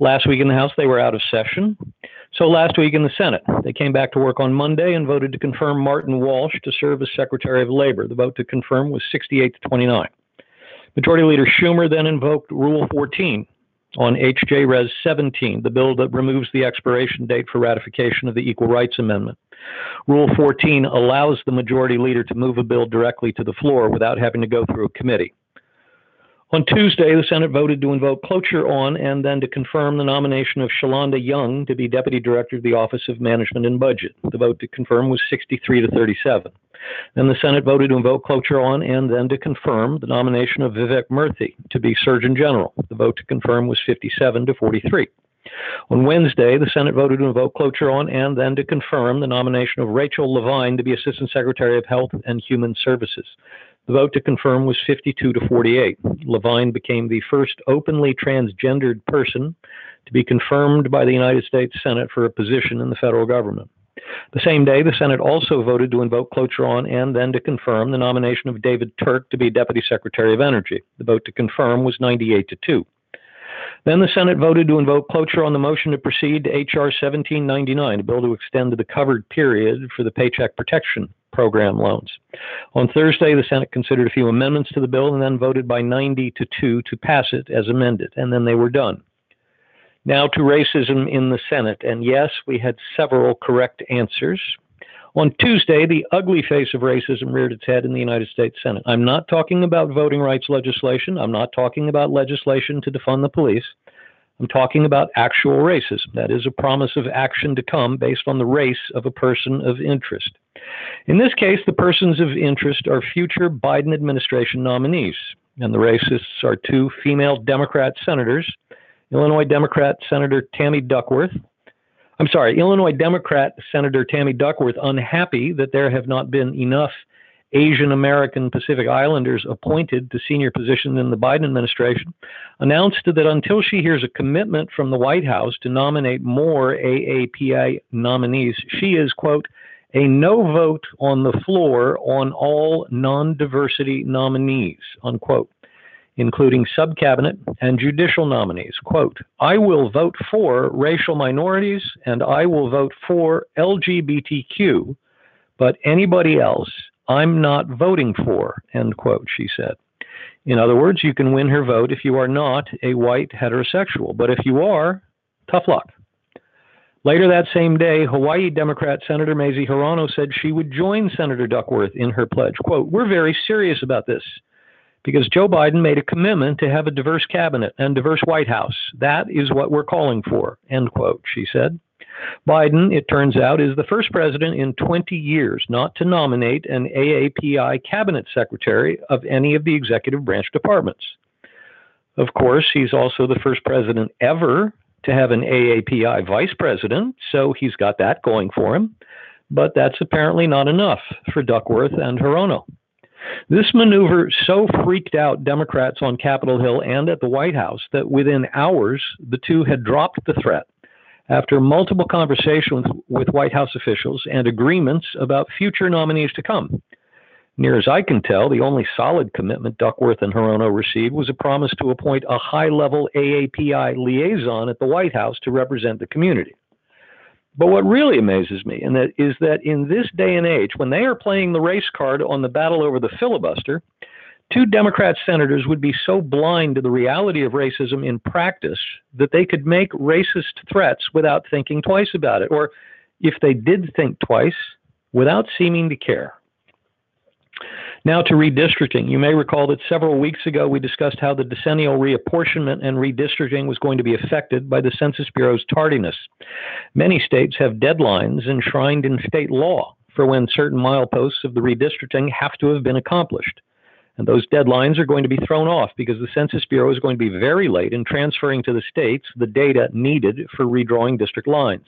Last week in the House, they were out of session. So last week in the Senate, they came back to work on Monday and voted to confirm Martin Walsh to serve as Secretary of Labor. The vote to confirm was 68 to 29. Majority Leader Schumer then invoked Rule 14 on HJ Res 17, the bill that removes the expiration date for ratification of the Equal Rights Amendment. Rule 14 allows the majority leader to move a bill directly to the floor without having to go through a committee. On Tuesday, the Senate voted to invoke cloture on and then to confirm the nomination of Shalanda Young to be Deputy Director of the Office of Management and Budget. The vote to confirm was 63 to 37. Then the Senate voted to invoke cloture on and then to confirm the nomination of Vivek Murthy to be Surgeon General. The vote to confirm was 57 to 43. On Wednesday, the Senate voted to invoke cloture on and then to confirm the nomination of Rachel Levine to be Assistant Secretary of Health and Human Services. The vote to confirm was 52 to 48. Levine became the first openly transgendered person to be confirmed by the United States Senate for a position in the federal government. The same day, the Senate also voted to invoke cloture on and then to confirm the nomination of David Turk to be Deputy Secretary of Energy. The vote to confirm was 98 to 2. Then the Senate voted to invoke cloture on the motion to proceed to H.R. 1799, a bill to extend the covered period for the Paycheck Protection Program loans. On Thursday, the Senate considered a few amendments to the bill and then voted by 90 to 2 to pass it as amended, and then they were done. Now to racism in the Senate. And yes, we had several correct answers. On Tuesday, the ugly face of racism reared its head in the United States Senate. I'm not talking about voting rights legislation. I'm not talking about legislation to defund the police. I'm talking about actual racism. That is a promise of action to come based on the race of a person of interest. In this case, the persons of interest are future Biden administration nominees, and the racists are two female Democrat senators Illinois Democrat Senator Tammy Duckworth I'm sorry, Illinois Democrat Senator Tammy Duckworth, unhappy that there have not been enough Asian American Pacific Islanders appointed to senior positions in the Biden administration, announced that until she hears a commitment from the White House to nominate more AAPI nominees, she is, quote, a no vote on the floor on all non diversity nominees, unquote including subcabinet and judicial nominees. Quote, I will vote for racial minorities and I will vote for LGBTQ, but anybody else I'm not voting for, end quote, she said. In other words, you can win her vote if you are not a white heterosexual, but if you are, tough luck. Later that same day, Hawaii Democrat Senator Mazie Hirono said she would join Senator Duckworth in her pledge. Quote, We're very serious about this because Joe Biden made a commitment to have a diverse cabinet and diverse White House. That is what we're calling for, end quote, she said. Biden, it turns out, is the first president in 20 years not to nominate an AAPI cabinet secretary of any of the executive branch departments. Of course, he's also the first president ever to have an AAPI vice president, so he's got that going for him. But that's apparently not enough for Duckworth and Hirono. This maneuver so freaked out Democrats on Capitol Hill and at the White House that within hours the two had dropped the threat after multiple conversations with White House officials and agreements about future nominees to come. Near as I can tell, the only solid commitment Duckworth and Hirono received was a promise to appoint a high level AAPI liaison at the White House to represent the community. But what really amazes me and that is that in this day and age, when they are playing the race card on the battle over the filibuster, two Democrat senators would be so blind to the reality of racism in practice that they could make racist threats without thinking twice about it, or if they did think twice, without seeming to care. Now to redistricting. You may recall that several weeks ago we discussed how the decennial reapportionment and redistricting was going to be affected by the Census Bureau's tardiness. Many states have deadlines enshrined in state law for when certain mileposts of the redistricting have to have been accomplished. And those deadlines are going to be thrown off because the Census Bureau is going to be very late in transferring to the states the data needed for redrawing district lines.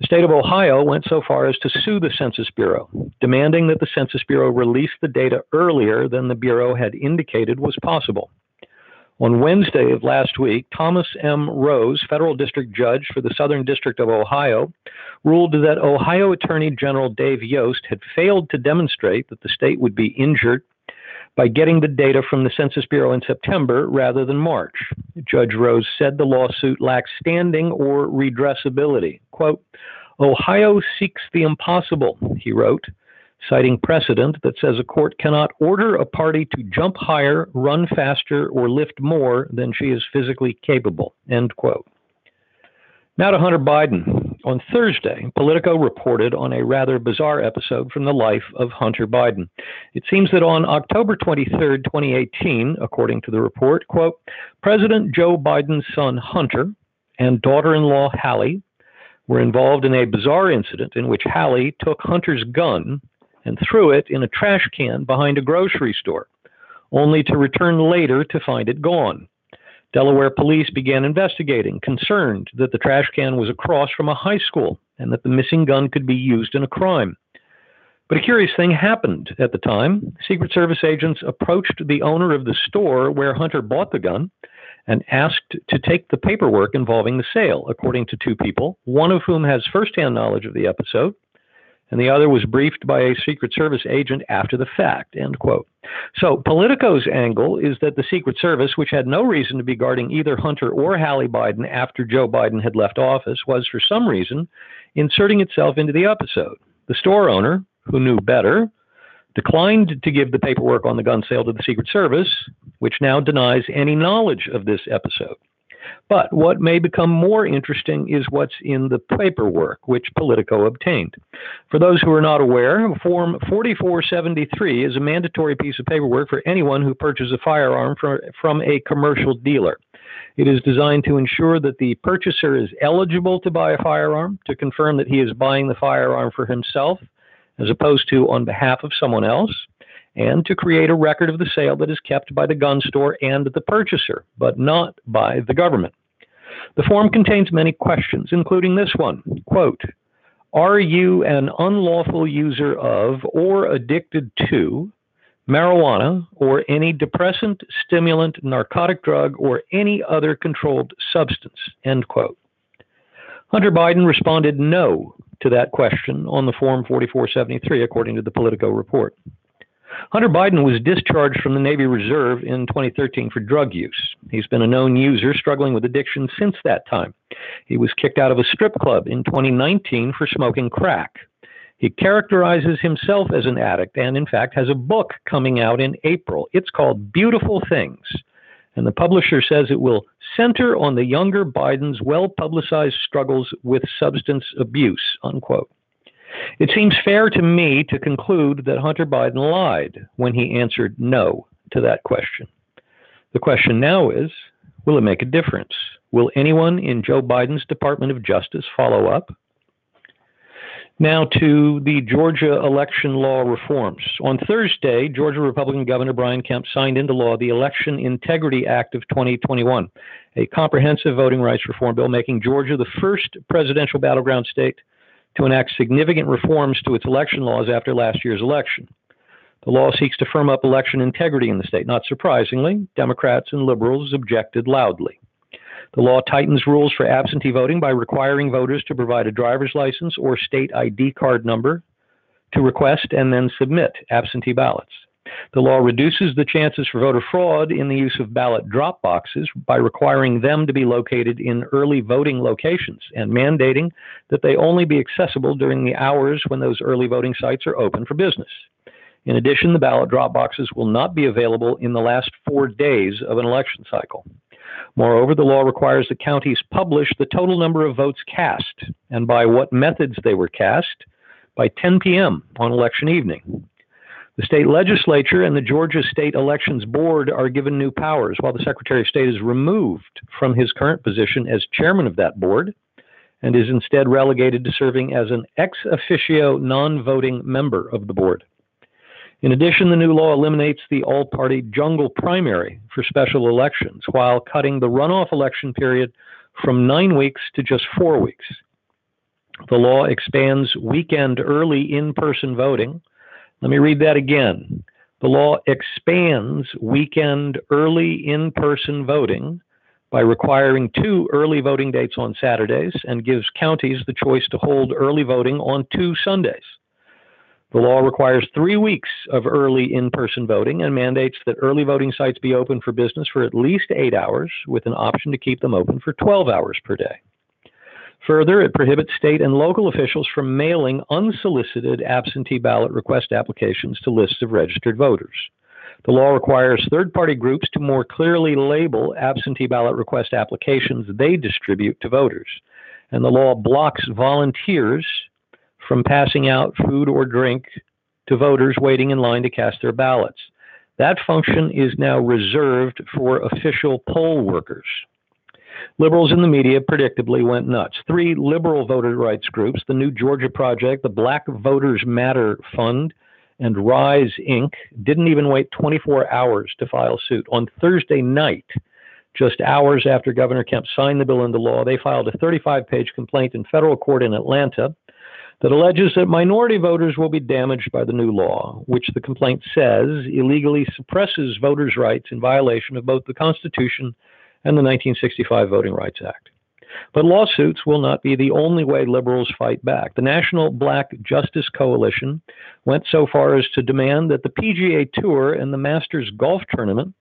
The state of Ohio went so far as to sue the Census Bureau, demanding that the Census Bureau release the data earlier than the Bureau had indicated was possible. On Wednesday of last week, Thomas M. Rose, federal district judge for the Southern District of Ohio, ruled that Ohio Attorney General Dave Yost had failed to demonstrate that the state would be injured by getting the data from the Census Bureau in September rather than March. Judge Rose said the lawsuit lacks standing or redressability. Quote, Ohio seeks the impossible, he wrote, citing precedent that says a court cannot order a party to jump higher, run faster, or lift more than she is physically capable. End quote. Now to Hunter Biden. On Thursday, Politico reported on a rather bizarre episode from the life of Hunter Biden. It seems that on October 23, 2018, according to the report, quote, President Joe Biden's son Hunter and daughter-in-law Hallie were involved in a bizarre incident in which Hallie took Hunter's gun and threw it in a trash can behind a grocery store, only to return later to find it gone. Delaware police began investigating, concerned that the trash can was across from a high school and that the missing gun could be used in a crime. But a curious thing happened at the time. Secret Service agents approached the owner of the store where Hunter bought the gun and asked to take the paperwork involving the sale, according to two people, one of whom has firsthand knowledge of the episode and the other was briefed by a Secret Service agent after the fact, end quote. So Politico's angle is that the Secret Service, which had no reason to be guarding either Hunter or Hallie Biden after Joe Biden had left office, was for some reason inserting itself into the episode. The store owner, who knew better, declined to give the paperwork on the gun sale to the Secret Service, which now denies any knowledge of this episode. But what may become more interesting is what's in the paperwork, which Politico obtained. For those who are not aware, Form 4473 is a mandatory piece of paperwork for anyone who purchases a firearm from, from a commercial dealer. It is designed to ensure that the purchaser is eligible to buy a firearm, to confirm that he is buying the firearm for himself, as opposed to on behalf of someone else and to create a record of the sale that is kept by the gun store and the purchaser, but not by the government. The form contains many questions, including this one quote, Are you an unlawful user of or addicted to marijuana or any depressant, stimulant, narcotic drug, or any other controlled substance? End quote. Hunter Biden responded no to that question on the Form 4473, according to the Politico report. Hunter Biden was discharged from the Navy Reserve in 2013 for drug use. He's been a known user struggling with addiction since that time. He was kicked out of a strip club in 2019 for smoking crack. He characterizes himself as an addict and, in fact, has a book coming out in April. It's called Beautiful Things. And the publisher says it will center on the younger Biden's well publicized struggles with substance abuse, unquote. It seems fair to me to conclude that Hunter Biden lied when he answered no to that question. The question now is will it make a difference? Will anyone in Joe Biden's Department of Justice follow up? Now to the Georgia election law reforms. On Thursday, Georgia Republican Governor Brian Kemp signed into law the Election Integrity Act of 2021, a comprehensive voting rights reform bill making Georgia the first presidential battleground state to enact significant reforms to its election laws after last year's election. The law seeks to firm up election integrity in the state. Not surprisingly, Democrats and liberals objected loudly. The law tightens rules for absentee voting by requiring voters to provide a driver's license or state ID card number to request and then submit absentee ballots. The law reduces the chances for voter fraud in the use of ballot drop boxes by requiring them to be located in early voting locations and mandating that they only be accessible during the hours when those early voting sites are open for business. In addition, the ballot drop boxes will not be available in the last four days of an election cycle. Moreover, the law requires that counties publish the total number of votes cast and by what methods they were cast by 10 p.m. on election evening. The state legislature and the Georgia State Elections Board are given new powers, while the Secretary of State is removed from his current position as chairman of that board and is instead relegated to serving as an ex officio non voting member of the board. In addition, the new law eliminates the all party jungle primary for special elections while cutting the runoff election period from nine weeks to just four weeks. The law expands weekend early in person voting let me read that again. The law expands weekend early in person voting by requiring two early voting dates on Saturdays and gives counties the choice to hold early voting on two Sundays. The law requires three weeks of early in person voting and mandates that early voting sites be open for business for at least eight hours, with an option to keep them open for 12 hours per day. Further, it prohibits state and local officials from mailing unsolicited absentee ballot request applications to lists of registered voters. The law requires third party groups to more clearly label absentee ballot request applications they distribute to voters. And the law blocks volunteers from passing out food or drink to voters waiting in line to cast their ballots. That function is now reserved for official poll workers. Liberals in the media predictably went nuts. Three liberal voter rights groups, the New Georgia Project, the Black Voters Matter Fund, and Rise Inc., didn't even wait 24 hours to file suit. On Thursday night, just hours after Governor Kemp signed the bill into law, they filed a 35 page complaint in federal court in Atlanta that alleges that minority voters will be damaged by the new law, which the complaint says illegally suppresses voters' rights in violation of both the Constitution and the 1965 Voting Rights Act. But lawsuits will not be the only way liberals fight back. The National Black Justice Coalition went so far as to demand that the PGA Tour and the Masters Golf Tournament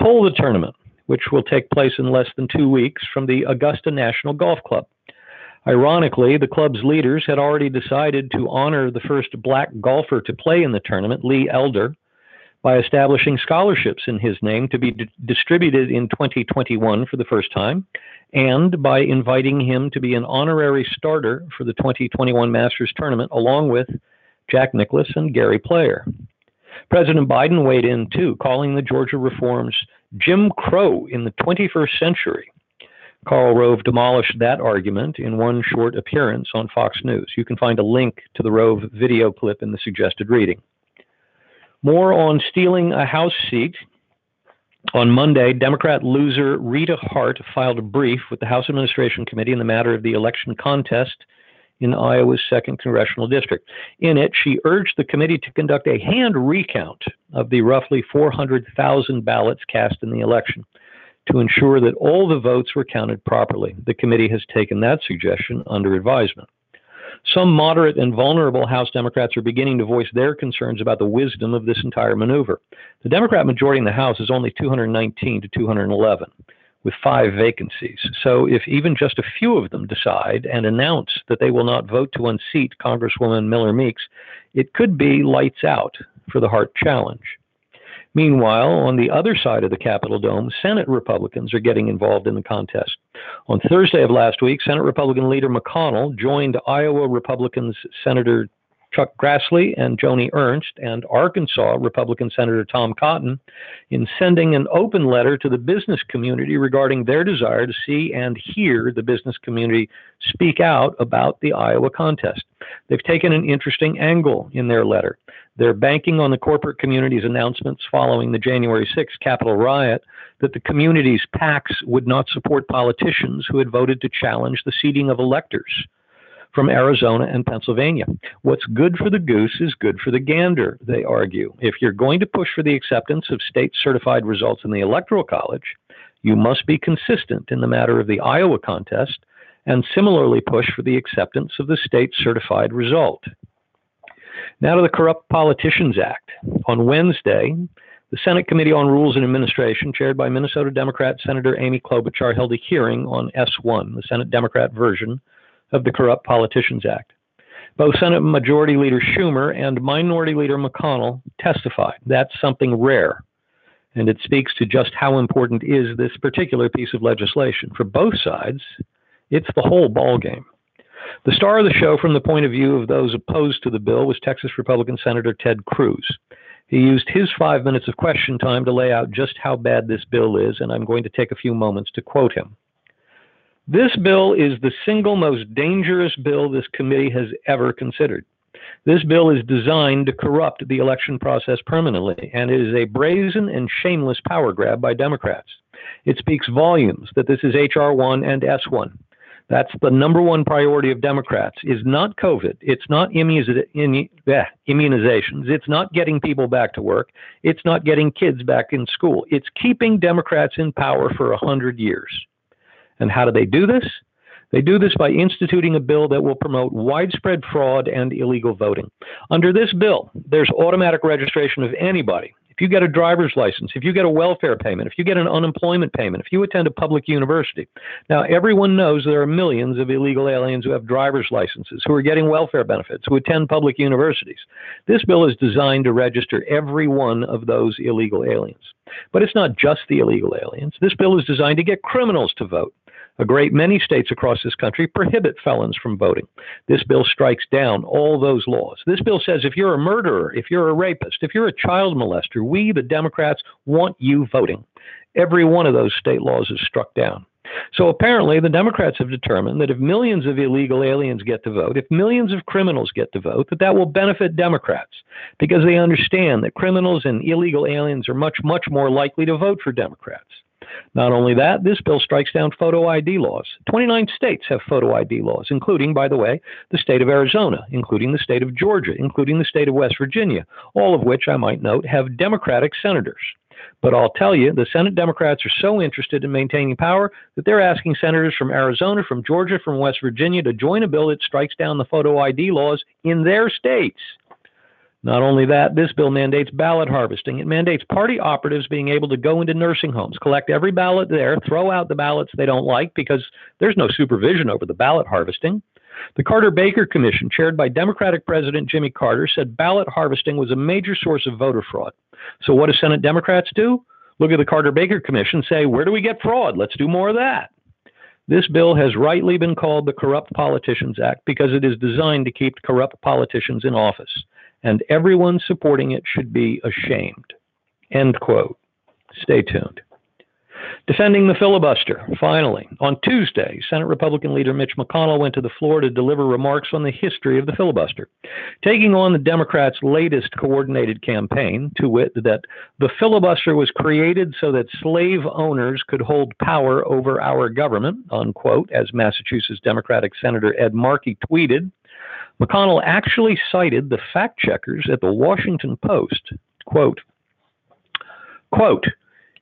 pull the tournament, which will take place in less than two weeks from the Augusta National Golf Club. Ironically, the club's leaders had already decided to honor the first black golfer to play in the tournament, Lee Elder, by establishing scholarships in his name to be d- distributed in 2021 for the first time, and by inviting him to be an honorary starter for the 2021 Masters tournament, along with Jack Nicklaus and Gary Player. President Biden weighed in too, calling the Georgia reforms Jim Crow in the 21st century. Karl Rove demolished that argument in one short appearance on Fox News. You can find a link to the Rove video clip in the suggested reading. More on stealing a House seat. On Monday, Democrat loser Rita Hart filed a brief with the House Administration Committee in the matter of the election contest in Iowa's 2nd Congressional District. In it, she urged the committee to conduct a hand recount of the roughly 400,000 ballots cast in the election to ensure that all the votes were counted properly. The committee has taken that suggestion under advisement. Some moderate and vulnerable House Democrats are beginning to voice their concerns about the wisdom of this entire maneuver. The Democrat majority in the House is only 219 to 211, with five vacancies. So if even just a few of them decide and announce that they will not vote to unseat Congresswoman Miller Meeks, it could be lights out for the Hart challenge. Meanwhile, on the other side of the Capitol Dome, Senate Republicans are getting involved in the contest. On Thursday of last week, Senate Republican leader McConnell joined Iowa Republicans Senator Chuck Grassley and Joni Ernst and Arkansas Republican Senator Tom Cotton in sending an open letter to the business community regarding their desire to see and hear the business community speak out about the Iowa contest. They've taken an interesting angle in their letter. They're banking on the corporate community's announcements following the January 6th Capitol riot that the community's PACs would not support politicians who had voted to challenge the seating of electors from Arizona and Pennsylvania. What's good for the goose is good for the gander, they argue. If you're going to push for the acceptance of state certified results in the Electoral College, you must be consistent in the matter of the Iowa contest and similarly push for the acceptance of the state certified result. Now to the Corrupt Politicians Act. On Wednesday, the Senate Committee on Rules and Administration, chaired by Minnesota Democrat Senator Amy Klobuchar, held a hearing on S1, the Senate Democrat version of the Corrupt Politicians Act. Both Senate Majority Leader Schumer and Minority Leader McConnell testified. That's something rare, and it speaks to just how important is this particular piece of legislation. For both sides, it's the whole ballgame. The star of the show, from the point of view of those opposed to the bill, was Texas Republican Senator Ted Cruz. He used his five minutes of question time to lay out just how bad this bill is, and I'm going to take a few moments to quote him. This bill is the single most dangerous bill this committee has ever considered. This bill is designed to corrupt the election process permanently, and it is a brazen and shameless power grab by Democrats. It speaks volumes that this is H.R. 1 and S 1. That's the number one priority of Democrats is not COVID. It's not immunizations. It's not getting people back to work. It's not getting kids back in school. It's keeping Democrats in power for a hundred years. And how do they do this? They do this by instituting a bill that will promote widespread fraud and illegal voting. Under this bill, there's automatic registration of anybody. If you get a driver's license, if you get a welfare payment, if you get an unemployment payment, if you attend a public university. Now, everyone knows there are millions of illegal aliens who have driver's licenses, who are getting welfare benefits, who attend public universities. This bill is designed to register every one of those illegal aliens. But it's not just the illegal aliens. This bill is designed to get criminals to vote. A great many states across this country prohibit felons from voting. This bill strikes down all those laws. This bill says if you're a murderer, if you're a rapist, if you're a child molester, we, the Democrats, want you voting. Every one of those state laws is struck down. So apparently, the Democrats have determined that if millions of illegal aliens get to vote, if millions of criminals get to vote, that that will benefit Democrats because they understand that criminals and illegal aliens are much, much more likely to vote for Democrats. Not only that, this bill strikes down photo ID laws. 29 states have photo ID laws, including, by the way, the state of Arizona, including the state of Georgia, including the state of West Virginia, all of which, I might note, have Democratic senators. But I'll tell you, the Senate Democrats are so interested in maintaining power that they're asking senators from Arizona, from Georgia, from West Virginia to join a bill that strikes down the photo ID laws in their states. Not only that, this bill mandates ballot harvesting. It mandates party operatives being able to go into nursing homes, collect every ballot there, throw out the ballots they don't like because there's no supervision over the ballot harvesting. The Carter Baker Commission, chaired by Democratic President Jimmy Carter, said ballot harvesting was a major source of voter fraud. So, what do Senate Democrats do? Look at the Carter Baker Commission, say, where do we get fraud? Let's do more of that. This bill has rightly been called the Corrupt Politicians Act because it is designed to keep corrupt politicians in office and everyone supporting it should be ashamed. End quote. Stay tuned. Defending the filibuster. Finally, on Tuesday, Senate Republican leader Mitch McConnell went to the floor to deliver remarks on the history of the filibuster, taking on the Democrats' latest coordinated campaign, to wit, that the filibuster was created so that slave owners could hold power over our government, unquote, as Massachusetts Democratic Senator Ed Markey tweeted. McConnell actually cited the fact checkers at the Washington Post. Quote, quote,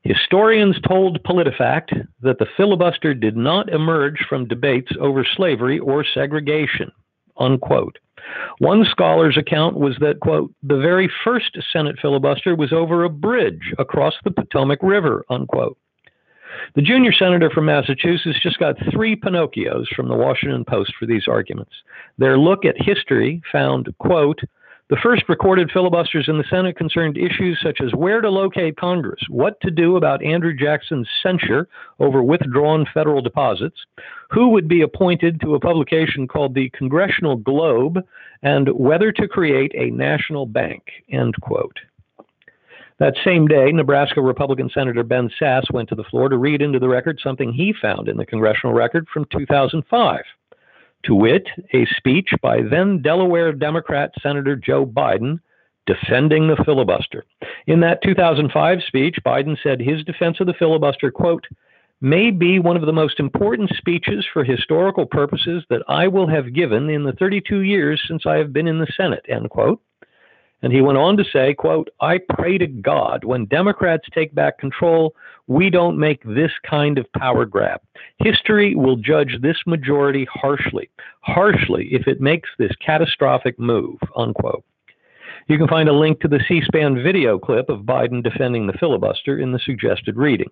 Historians told PolitiFact that the filibuster did not emerge from debates over slavery or segregation. Unquote. One scholar's account was that, quote, the very first Senate filibuster was over a bridge across the Potomac River, unquote. The junior senator from Massachusetts just got three Pinocchios from the Washington Post for these arguments. Their look at history found, quote, the first recorded filibusters in the Senate concerned issues such as where to locate Congress, what to do about Andrew Jackson's censure over withdrawn federal deposits, who would be appointed to a publication called the Congressional Globe, and whether to create a national bank, end quote. That same day, Nebraska Republican Senator Ben Sasse went to the floor to read into the record something he found in the congressional record from 2005. To wit, a speech by then Delaware Democrat Senator Joe Biden defending the filibuster. In that 2005 speech, Biden said his defense of the filibuster, quote, may be one of the most important speeches for historical purposes that I will have given in the 32 years since I have been in the Senate, end quote. And he went on to say, quote, I pray to God when Democrats take back control, we don't make this kind of power grab. History will judge this majority harshly, harshly if it makes this catastrophic move, unquote. You can find a link to the C SPAN video clip of Biden defending the filibuster in the suggested reading.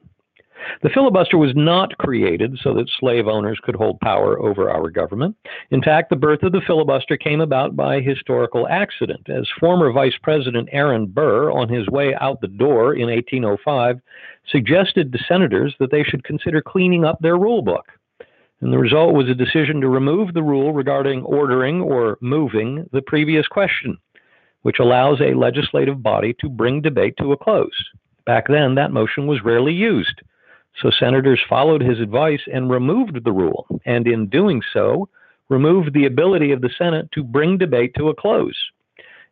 The filibuster was not created so that slave owners could hold power over our government. In fact, the birth of the filibuster came about by historical accident, as former Vice President Aaron Burr, on his way out the door in 1805, suggested to senators that they should consider cleaning up their rule book. And the result was a decision to remove the rule regarding ordering or moving the previous question, which allows a legislative body to bring debate to a close. Back then, that motion was rarely used. So senators followed his advice and removed the rule, and in doing so, removed the ability of the Senate to bring debate to a close.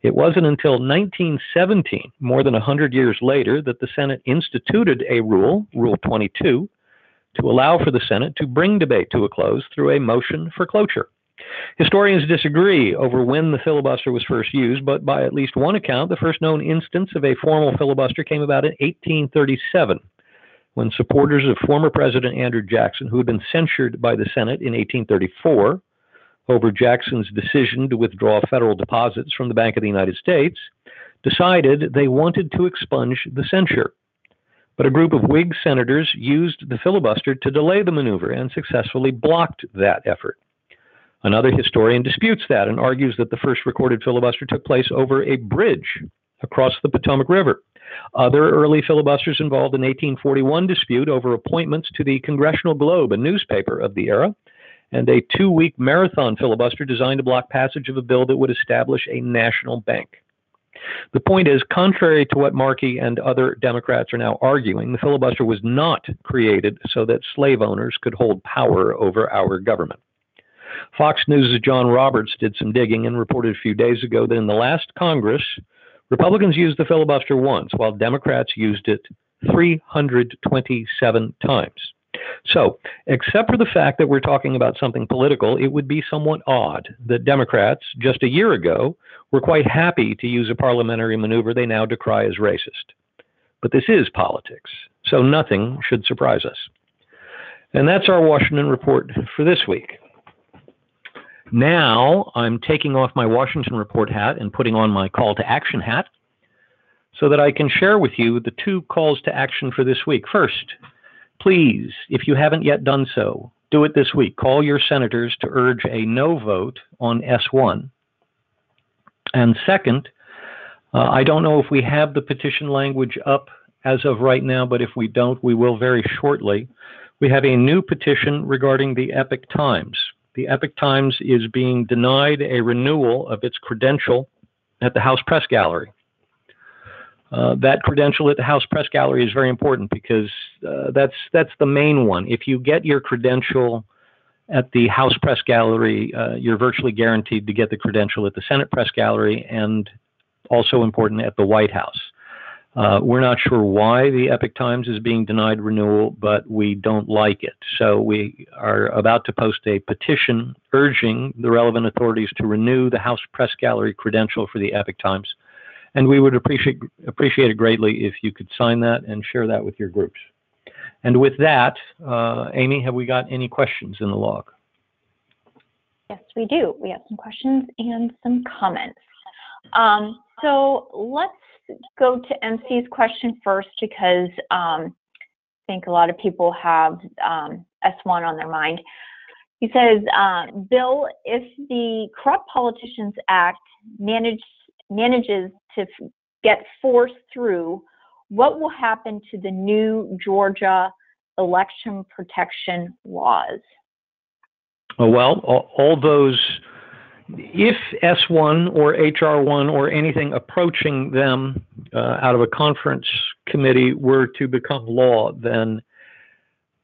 It wasn't until 1917, more than 100 years later, that the Senate instituted a rule, Rule 22, to allow for the Senate to bring debate to a close through a motion for cloture. Historians disagree over when the filibuster was first used, but by at least one account, the first known instance of a formal filibuster came about in 1837 when supporters of former President Andrew Jackson, who had been censured by the Senate in 1834 over Jackson's decision to withdraw federal deposits from the Bank of the United States, decided they wanted to expunge the censure. But a group of Whig senators used the filibuster to delay the maneuver and successfully blocked that effort. Another historian disputes that and argues that the first recorded filibuster took place over a bridge across the Potomac River. Other early filibusters involved an 1841 dispute over appointments to the Congressional Globe, a newspaper of the era, and a two week marathon filibuster designed to block passage of a bill that would establish a national bank. The point is, contrary to what Markey and other Democrats are now arguing, the filibuster was not created so that slave owners could hold power over our government. Fox News' John Roberts did some digging and reported a few days ago that in the last Congress, Republicans used the filibuster once, while Democrats used it 327 times. So, except for the fact that we're talking about something political, it would be somewhat odd that Democrats, just a year ago, were quite happy to use a parliamentary maneuver they now decry as racist. But this is politics, so nothing should surprise us. And that's our Washington report for this week. Now I'm taking off my Washington Report hat and putting on my call to action hat so that I can share with you the two calls to action for this week. First, please, if you haven't yet done so, do it this week. Call your senators to urge a no vote on S1. And second, uh, I don't know if we have the petition language up as of right now, but if we don't, we will very shortly. We have a new petition regarding the Epoch Times the Epoch Times is being denied a renewal of its credential at the House Press Gallery. Uh, that credential at the House Press Gallery is very important because uh, that's that's the main one. If you get your credential at the House Press Gallery, uh, you're virtually guaranteed to get the credential at the Senate Press Gallery and also important at the White House. Uh, we're not sure why the Epoch Times is being denied renewal, but we don't like it. So we are about to post a petition urging the relevant authorities to renew the House Press Gallery credential for the Epoch Times. And we would appreciate, appreciate it greatly if you could sign that and share that with your groups. And with that, uh, Amy, have we got any questions in the log? Yes, we do. We have some questions and some comments. Um, so let's go to MC's question first because um, I think a lot of people have um, S1 on their mind. He says, uh, Bill, if the Corrupt Politicians Act manage, manages to get forced through, what will happen to the new Georgia election protection laws? Well, all, all those if S1 or HR1 or anything approaching them uh, out of a conference committee were to become law, then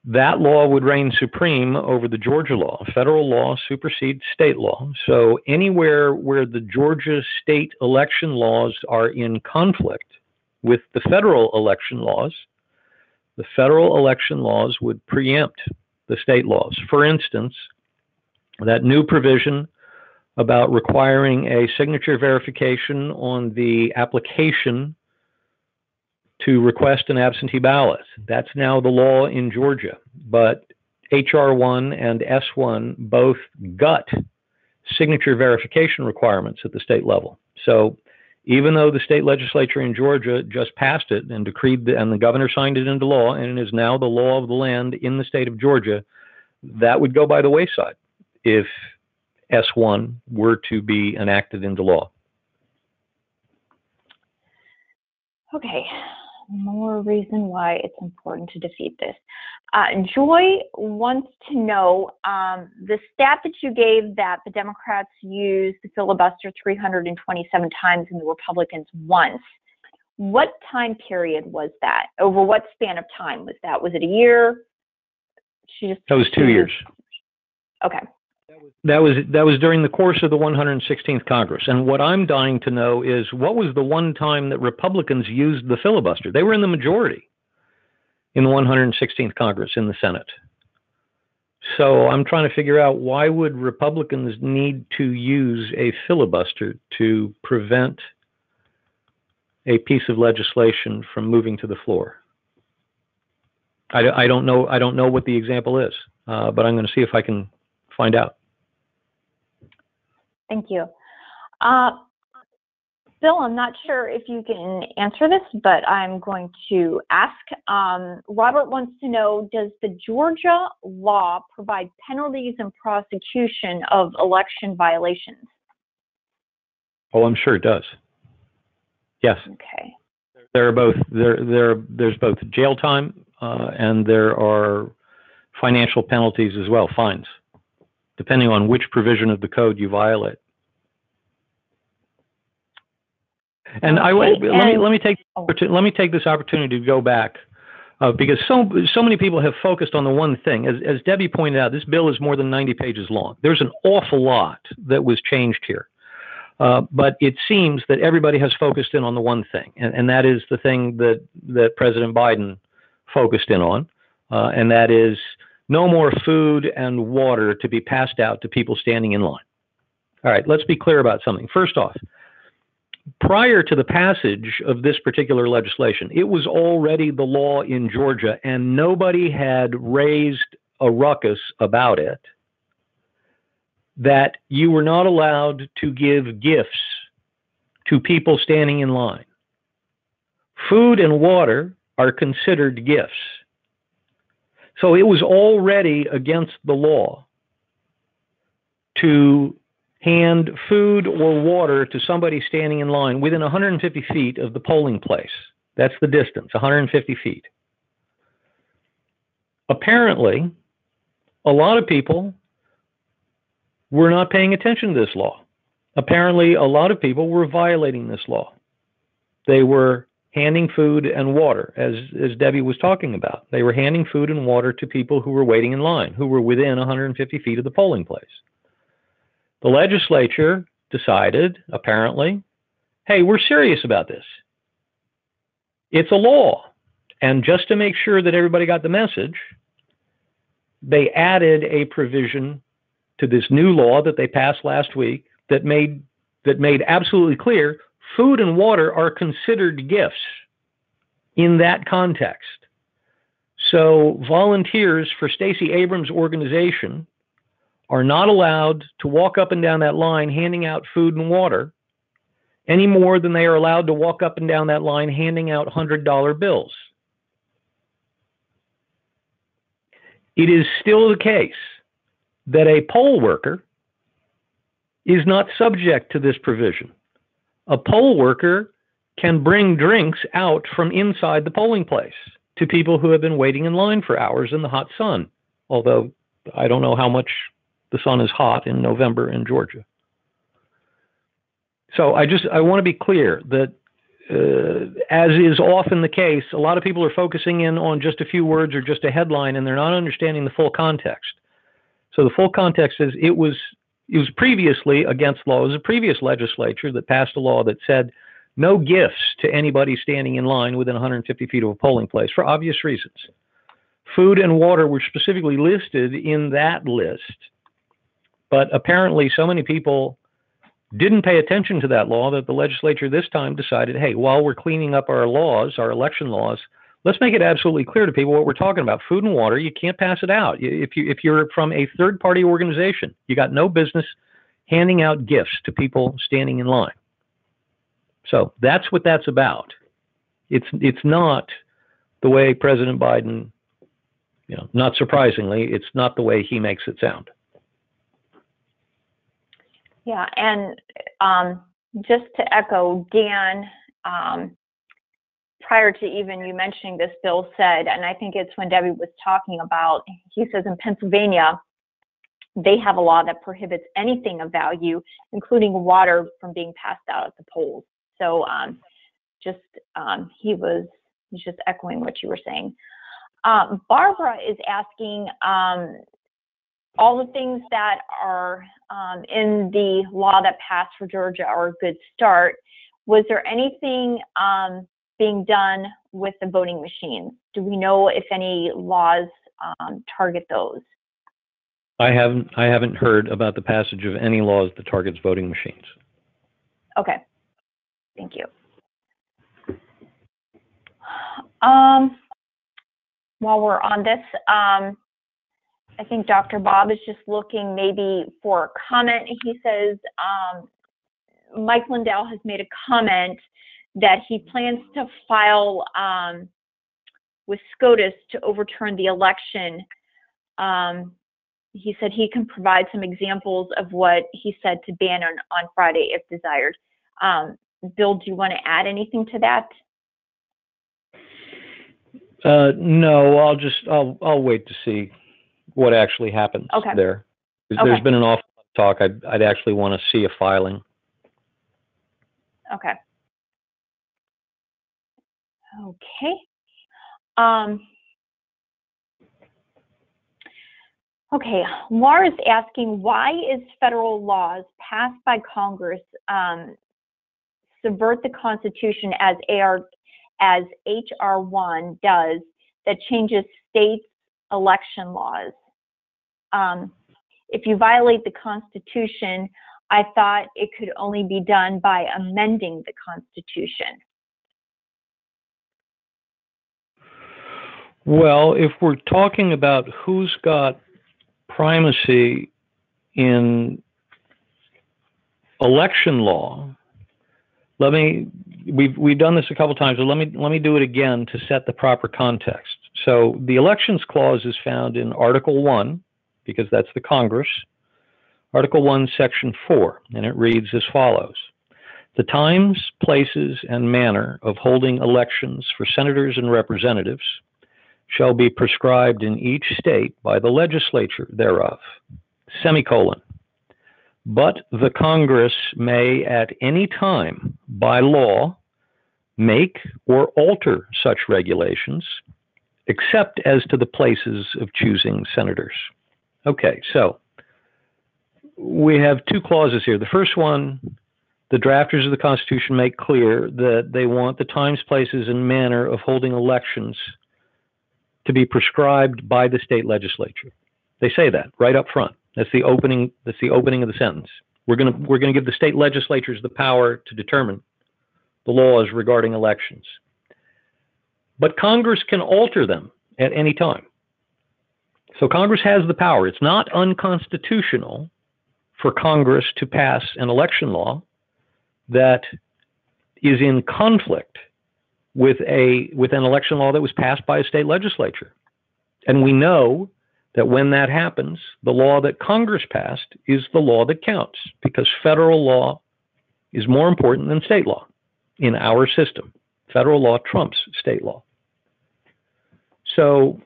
that law would reign supreme over the Georgia law. Federal law supersedes state law. So anywhere where the Georgia state election laws are in conflict with the federal election laws, the federal election laws would preempt the state laws. For instance, that new provision about requiring a signature verification on the application to request an absentee ballot. That's now the law in Georgia. But HR1 and S1 both gut signature verification requirements at the state level. So even though the state legislature in Georgia just passed it and decreed the, and the governor signed it into law and it is now the law of the land in the state of Georgia, that would go by the wayside if S1 were to be enacted into law. Okay, more reason why it's important to defeat this. Uh, Joy wants to know um, the stat that you gave that the Democrats used the filibuster 327 times and the Republicans once. What time period was that? Over what span of time was that? Was it a year? She just that was two years. Okay. That was that was during the course of the 116th Congress. And what I'm dying to know is what was the one time that Republicans used the filibuster? They were in the majority in the 116th Congress in the Senate. So I'm trying to figure out why would Republicans need to use a filibuster to prevent a piece of legislation from moving to the floor? I, I don't know, I don't know what the example is, uh, but I'm going to see if I can find out. Thank you. Uh, Bill, I'm not sure if you can answer this, but I'm going to ask. Um, Robert wants to know, does the Georgia law provide penalties and prosecution of election violations? Oh, I'm sure it does. Yes. Okay. There are both there there there's both jail time uh, and there are financial penalties as well, fines, depending on which provision of the code you violate. And I let me let me take Oh. let me take this opportunity to go back uh, because so so many people have focused on the one thing. As as Debbie pointed out, this bill is more than 90 pages long. There's an awful lot that was changed here. Uh, but it seems that everybody has focused in on the one thing, and, and that is the thing that, that President Biden focused in on, uh, and that is no more food and water to be passed out to people standing in line. All right, let's be clear about something. First off, prior to the passage of this particular legislation, it was already the law in Georgia, and nobody had raised a ruckus about it that you were not allowed to give gifts to people standing in line. Food and water are considered gifts. So it was already against the law to hand food or water to somebody standing in line within 150 feet of the polling place. That's the distance, 150 feet. Apparently, a lot of people were not paying attention to this law. Apparently, a lot of people were violating this law. They were handing food and water, as, as Debbie was talking about. They were handing food and water to people who were waiting in line, who were within 150 feet of the polling place. The legislature decided, apparently, hey, we're serious about this. It's a law. And just to make sure that everybody got the message, they added a provision to this new law that they passed last week that made that made absolutely clear food and water are considered gifts in that context. So volunteers for Stacey Abrams' organization are not allowed to walk up and down that line handing out food and water any more than they are allowed to walk up and down that line handing out $100 bills. It is still the case that a poll worker is not subject to this provision. A poll worker can bring drinks out from inside the polling place to people who have been waiting in line for hours in the hot sun, although I don't know how much the sun is hot in November in Georgia. So I just I want to be clear that uh, as is often the case, a lot of people are focusing in on just a few words or just a headline and they're not understanding the full context. So the full context is it was it was previously against law. It was a previous legislature that passed a law that said no gifts to anybody standing in line within 150 feet of a polling place for obvious reasons. Food and water were specifically listed in that list, but apparently so many people didn't pay attention to that law that the legislature this time decided, hey, while we're cleaning up our laws, our election laws, let's make it absolutely clear to people what we're talking about. Food and water, you can't pass it out. If you if you're from a third party organization, you got no business handing out gifts to people standing in line. So that's what that's about. It's it's not the way President Biden, you know, not surprisingly, it's not the way he makes it sound. Yeah, and um, just to echo Dan, um, prior to even you mentioning this, Bill said, and I think it's when Debbie was talking about, he says in Pennsylvania, they have a law that prohibits anything of value, including water, from being passed out at the polls. So um, just um, he was he's just echoing what you were saying. Um, Barbara is asking um, all the things that are um, in the law that passed for Georgia are a good start. Was there anything um, being done with the voting machines? Do we know if any laws um, target those? I haven't I haven't heard about the passage of any laws that targets voting machines. Okay, thank you. Um, while we're on this, um, I think Dr. Bob is just looking maybe for a comment. He says, um, Mike Lindell has made a comment that he plans to file um, with SCOTUS to overturn the election. Um, he said he can provide some examples of what he said to Bannon on Friday if desired. Um, Bill, do you want to add anything to that? Uh, no, I'll just, I'll, I'll wait to see what actually happens Okay. there. Okay. there's been an awful lot of talk. I'd, I'd actually want to see a filing. Okay. Okay. Um, okay, Laura's asking, why is federal laws passed by Congress um, subvert the Constitution as AR, as HR one does that changes states' election laws? Um, if you violate the Constitution, I thought it could only be done by amending the Constitution. Well, if we're talking about who's got primacy in election law, let me we've we've done this a couple times, but let me let me do it again to set the proper context. So the elections clause is found in Article 1 because that's the Congress. Article 1 section 4 and it reads as follows: The times, places and manner of holding elections for senators and representatives shall be prescribed in each state by the legislature thereof. Semicolon. But the Congress may at any time, by law, make or alter such regulations, except as to the places of choosing senators. Okay, so we have two clauses here. The first one, the drafters of the Constitution make clear that they want the times, places, and manner of holding elections to be prescribed by the state legislature. They say that right up front. That's the opening. That's the opening of the sentence. We're going to we're going to give the state legislatures the power to determine the laws regarding elections. But Congress can alter them at any time. So Congress has the power. It's not unconstitutional for Congress to pass an election law that is in conflict with a with an election law that was passed by a state legislature. And we know that when that happens, the law that Congress passed is the law that counts because federal law is more important than state law in our system. Federal law trumps state law. So,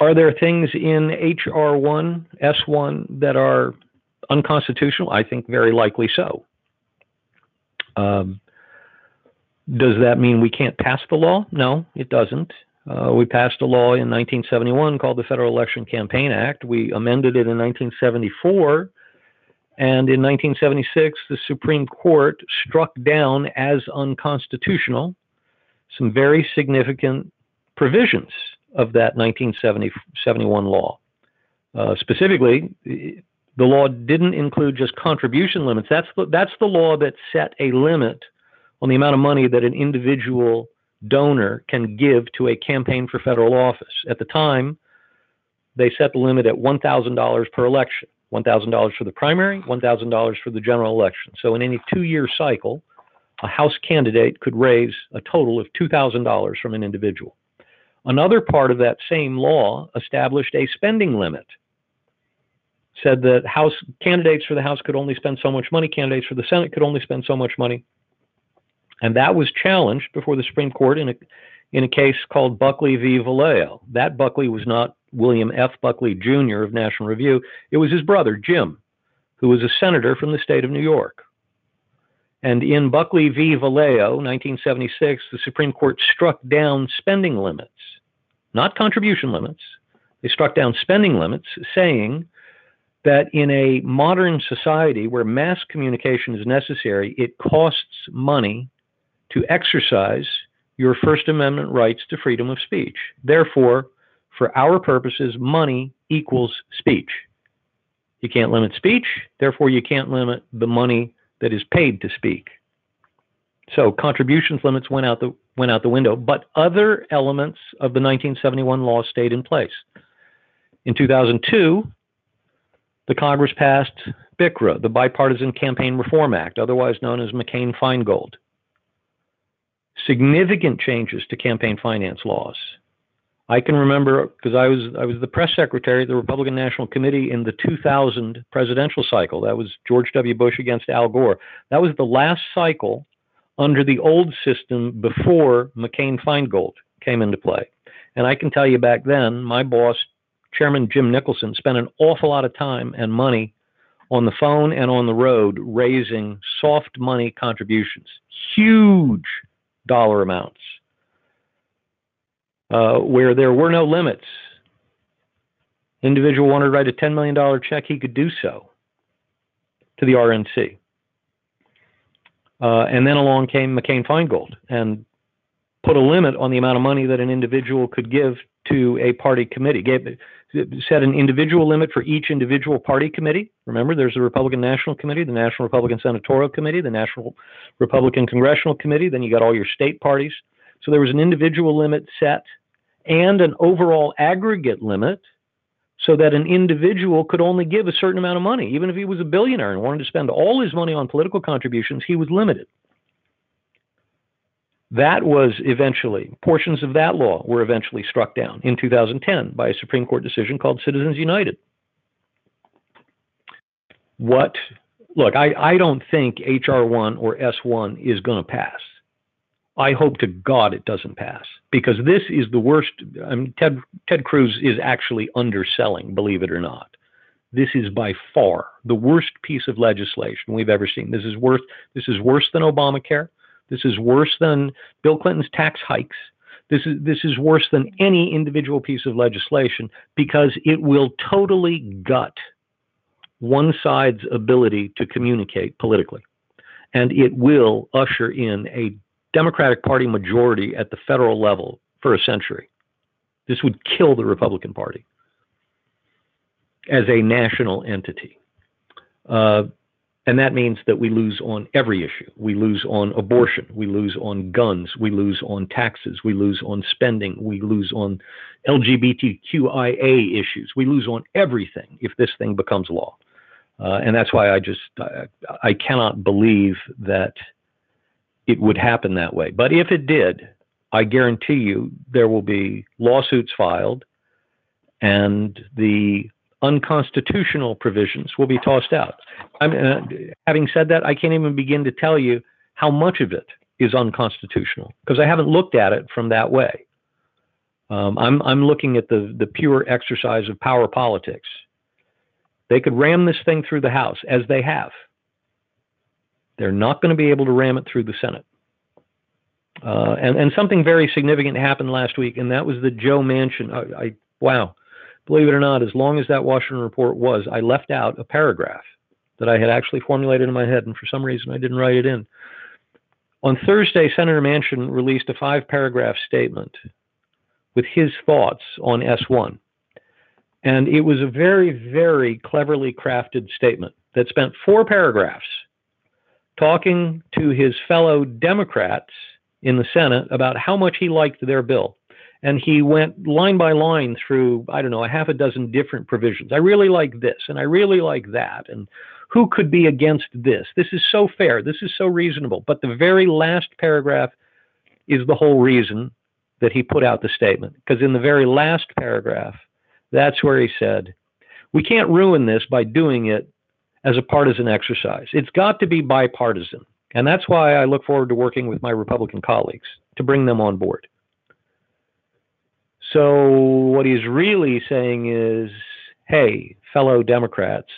are there things in HR1, S1 that are unconstitutional? I think very likely so. Um, does that mean we can't pass the law? No, it doesn't. Uh, we passed a law in 1971 called the Federal Election Campaign Act. We amended it in 1974. And in 1976, the Supreme Court struck down as unconstitutional some very significant provisions of that 1971 law. Uh, specifically, the law didn't include just contribution limits. That's the, that's the law that set a limit on the amount of money that an individual donor can give to a campaign for federal office. At the time, they set the limit at $1,000 per election $1,000 for the primary, $1,000 for the general election. So, in any two year cycle, a House candidate could raise a total of $2,000 from an individual. Another part of that same law established a spending limit. Said that House candidates for the House could only spend so much money, candidates for the Senate could only spend so much money. And that was challenged before the Supreme Court in a, in a case called Buckley v. Valeo. That Buckley was not William F. Buckley Jr. of National Review, it was his brother, Jim, who was a senator from the state of New York. And in Buckley v. Valeo, 1976, the Supreme Court struck down spending limits, not contribution limits. They struck down spending limits, saying that in a modern society where mass communication is necessary, it costs money to exercise your First Amendment rights to freedom of speech. Therefore, for our purposes, money equals speech. You can't limit speech, therefore, you can't limit the money that is paid to speak. So contributions limits went out the went out the window, but other elements of the 1971 law stayed in place. In 2002, the Congress passed BCRA, the Bipartisan Campaign Reform Act, otherwise known as McCain Feingold. Significant changes to campaign finance laws. I can remember because I was I was the press secretary of the Republican National Committee in the 2000 presidential cycle. That was George W. Bush against Al Gore. That was the last cycle under the old system before McCain Feingold came into play. And I can tell you back then, my boss, Chairman Jim Nicholson, spent an awful lot of time and money on the phone and on the road raising soft money contributions, huge dollar amounts uh, where there were no limits. Individual wanted to write a $10 million check, he could do so to the RNC. Uh, and then along came McCain Feingold and put a limit on the amount of money that an individual could give to a party committee. Gave, set an individual limit for each individual party committee. Remember, there's the Republican National Committee, the National Republican Senatorial Committee, the National Republican Congressional Committee. Then you got all your state parties. So there was an individual limit set and an overall aggregate limit so that an individual could only give a certain amount of money. Even if he was a billionaire and wanted to spend all his money on political contributions, he was limited. That was eventually, portions of that law were eventually struck down in 2010 by a Supreme Court decision called Citizens United. What, look, I, I don't think H.R. 1 or S1 is going to pass. I hope to God it doesn't pass because this is the worst. I mean, Ted Ted Cruz is actually underselling, believe it or not. This is by far the worst piece of legislation we've ever seen. This is worse. This is worse than Obamacare. This is worse than Bill Clinton's tax hikes. This is this is worse than any individual piece of legislation because it will totally gut one side's ability to communicate politically, and it will usher in a Democratic Party majority at the federal level for a century. This would kill the Republican Party as a national entity. Uh, and that means that we lose on every issue. We lose on abortion. We lose on guns. We lose on taxes. We lose on spending. We lose on LGBTQIA issues. We lose on everything if this thing becomes law. Uh, and that's why I just I, I cannot believe that it would happen that way. But if it did, I guarantee you there will be lawsuits filed and the unconstitutional provisions will be tossed out. Uh, having said that, I can't even begin to tell you how much of it is unconstitutional because I haven't looked at it from that way. Um, I'm, I'm looking at the, the pure exercise of power politics. They could ram this thing through the House, as they have. They're not going to be able to ram it through the Senate. Uh, and, and something very significant happened last week, and that was the Joe Manchin. I, I, wow, believe it or not, as long as that Washington report was, I left out a paragraph that I had actually formulated in my head, and for some reason I didn't write it in. On Thursday, Senator Manchin released a five paragraph statement with his thoughts on S1. And it was a very, very cleverly crafted statement that spent four paragraphs talking to his fellow Democrats in the Senate about how much he liked their bill. And he went line by line through, I don't know, a half a dozen different provisions. I really like this, and I really like that. And who could be against this? This is so fair. This is so reasonable. But the very last paragraph is the whole reason that he put out the statement. Because in the very last paragraph, that's where he said, We can't ruin this by doing it as a partisan exercise. It's got to be bipartisan. And that's why I look forward to working with my Republican colleagues to bring them on board. So, what he's really saying is hey, fellow Democrats,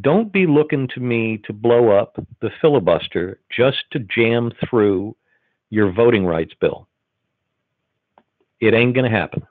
don't be looking to me to blow up the filibuster just to jam through your voting rights bill. It ain't going to happen.